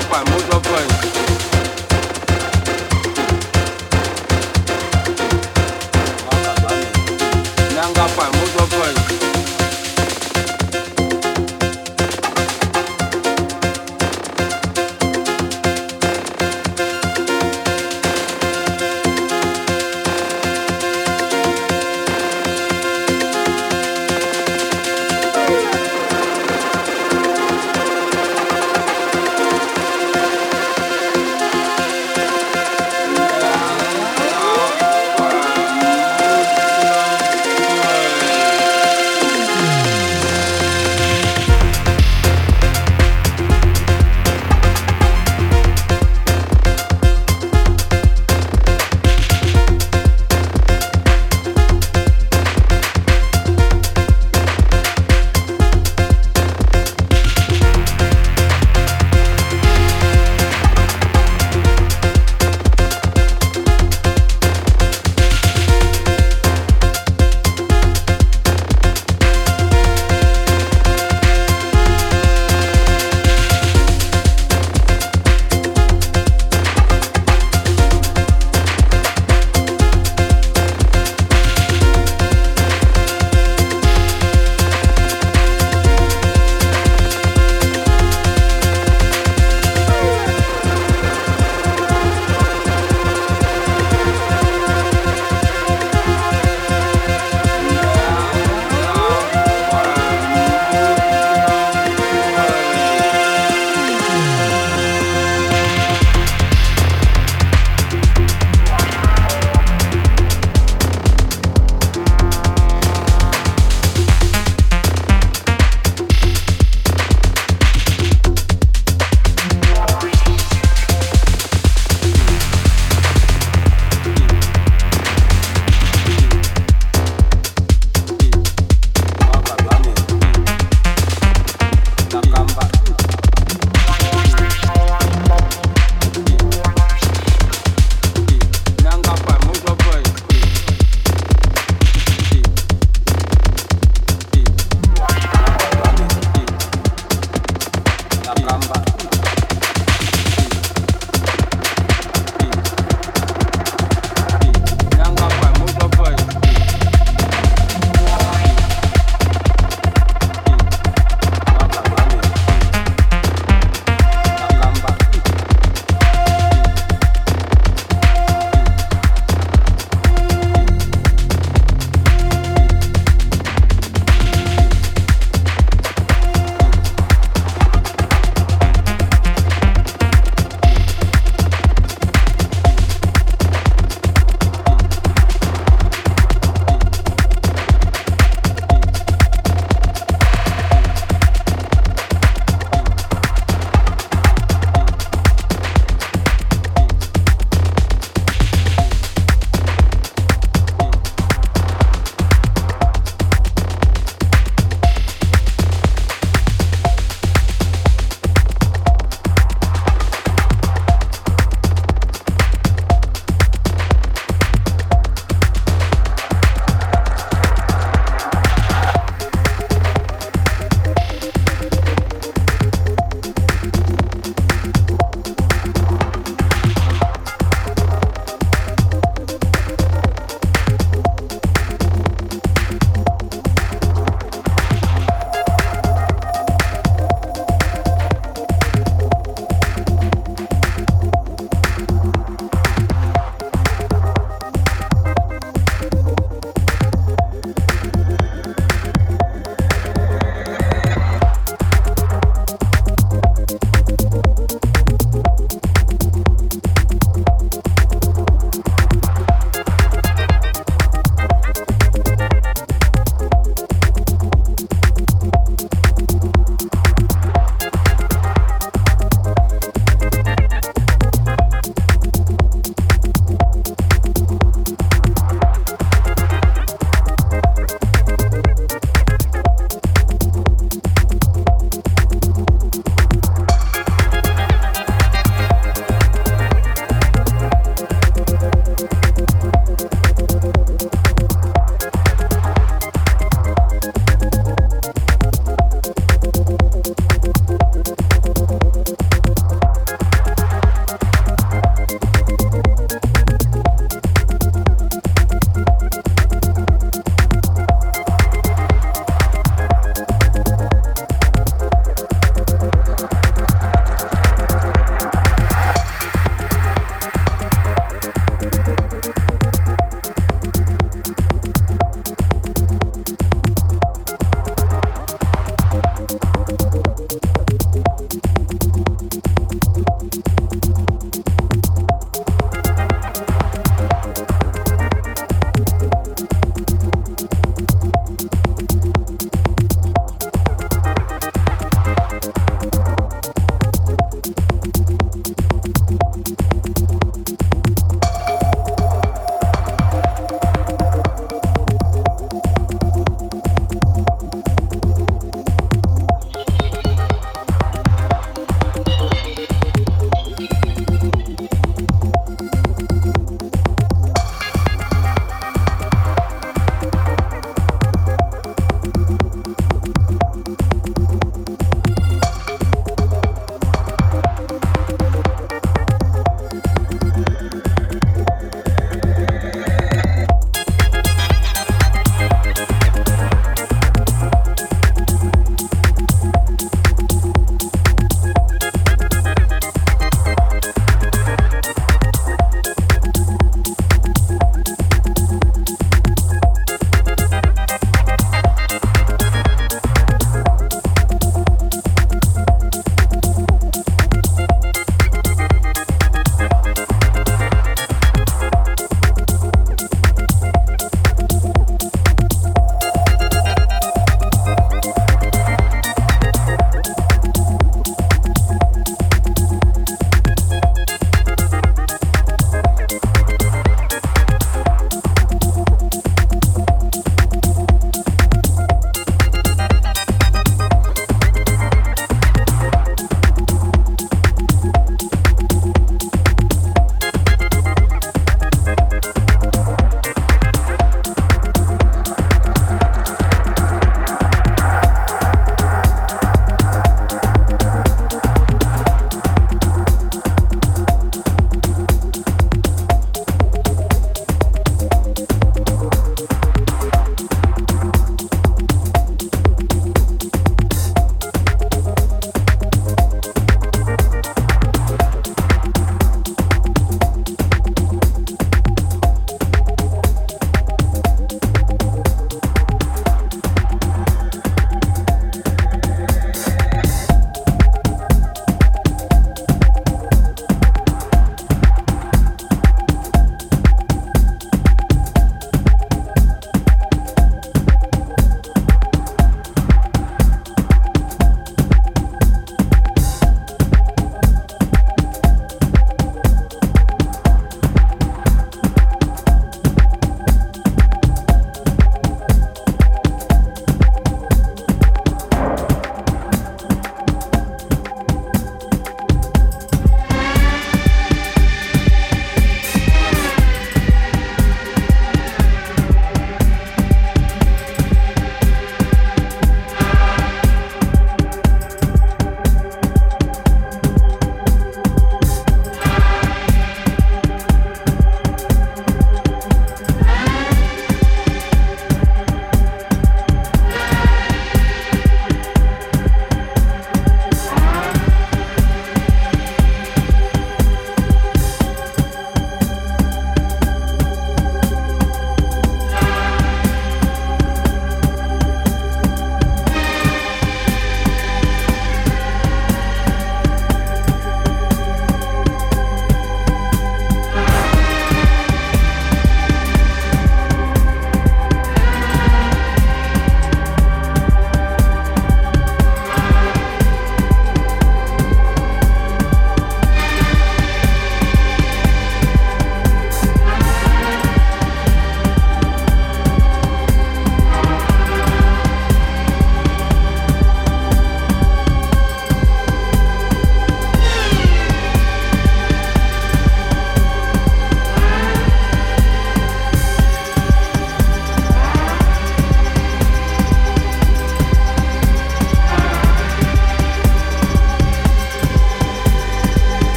tá muito bem.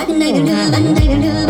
Second they can do it, then they can.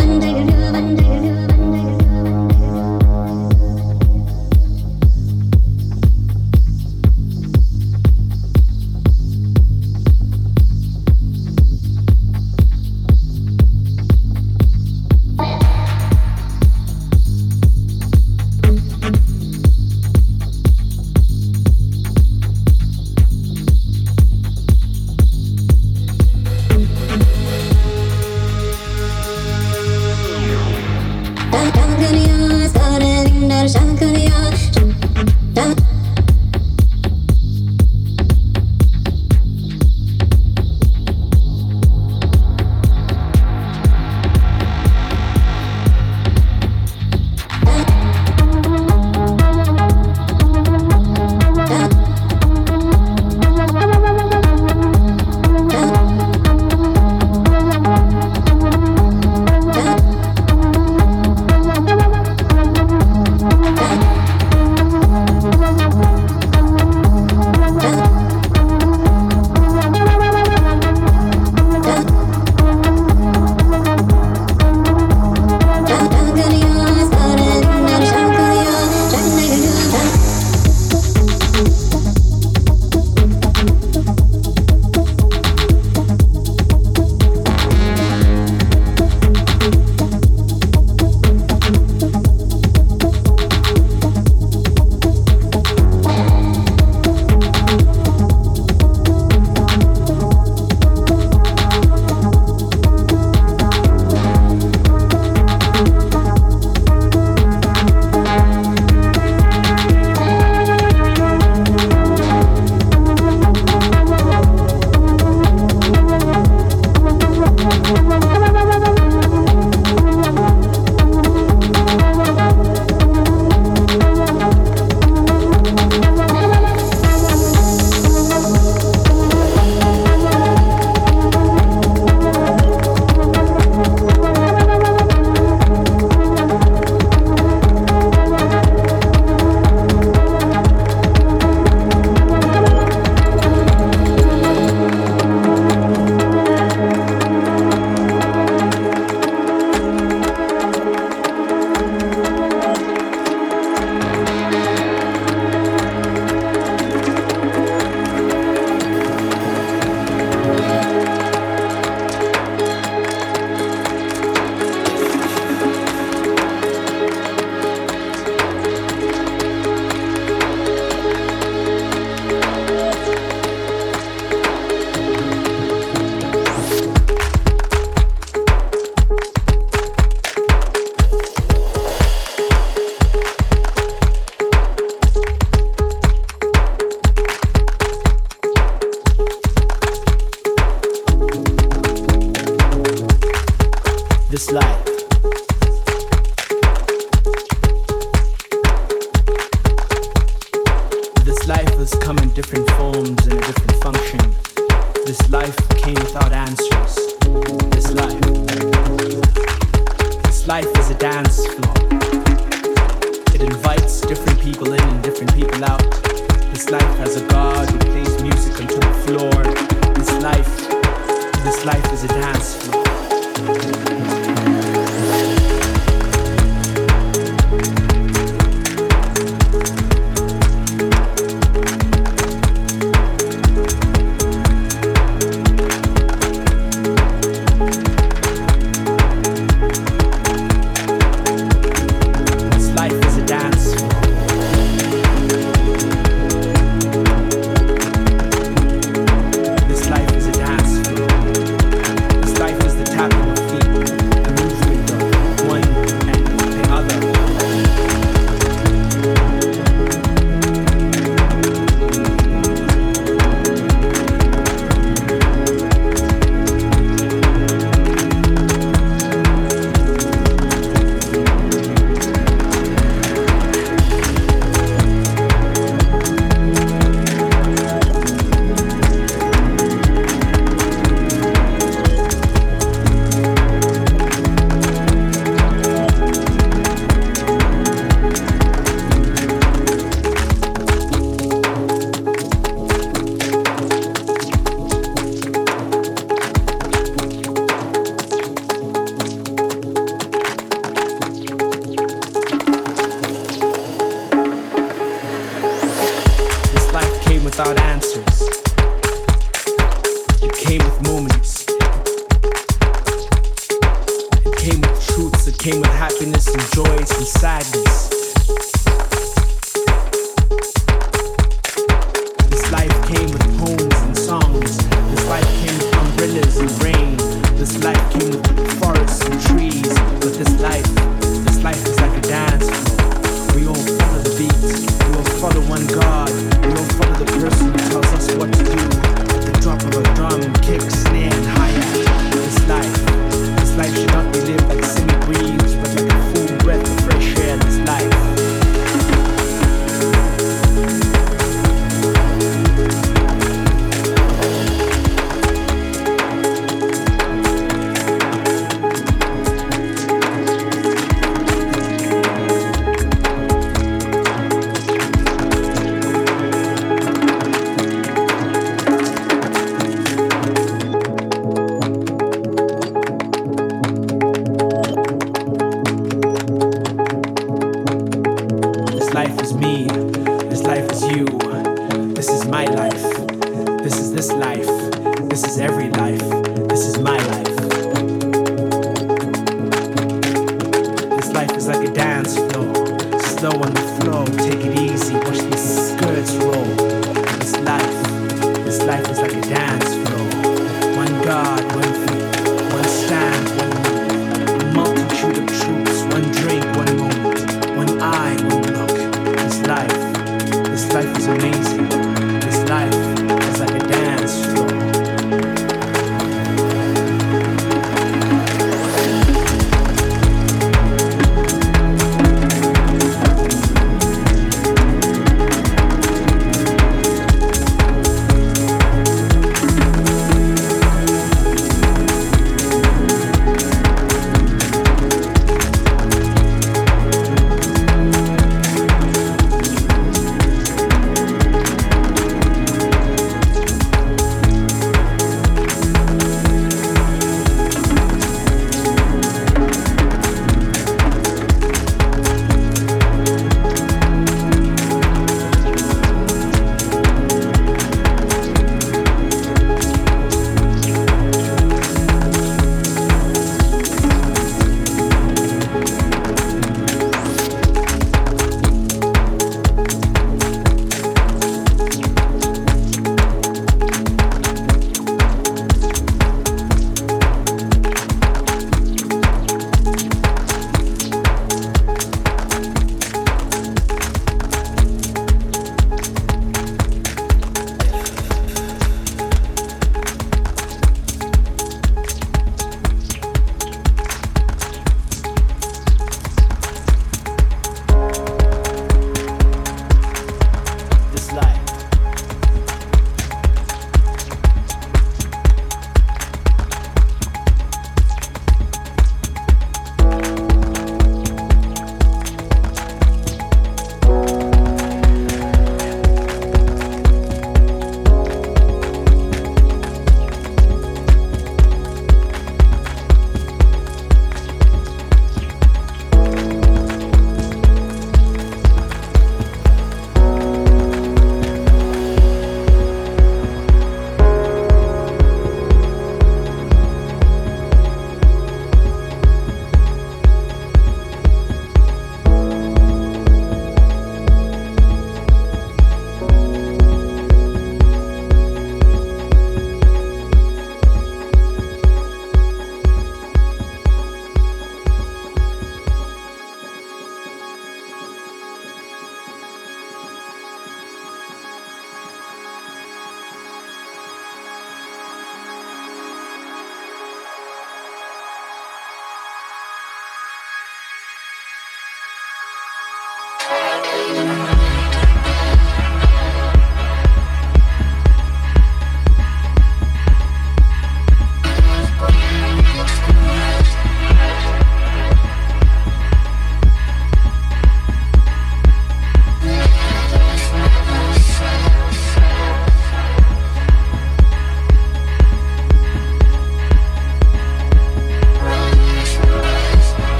without answers. You came with moments. It came with truths. It came with happiness and joys and sadness.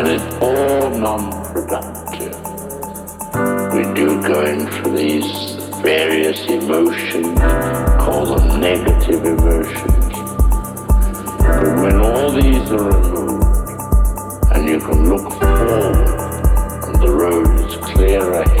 and it's all non-productive. We do go into these various emotions, call them negative emotions. But when all these are removed, and you can look forward, and the road is clear ahead.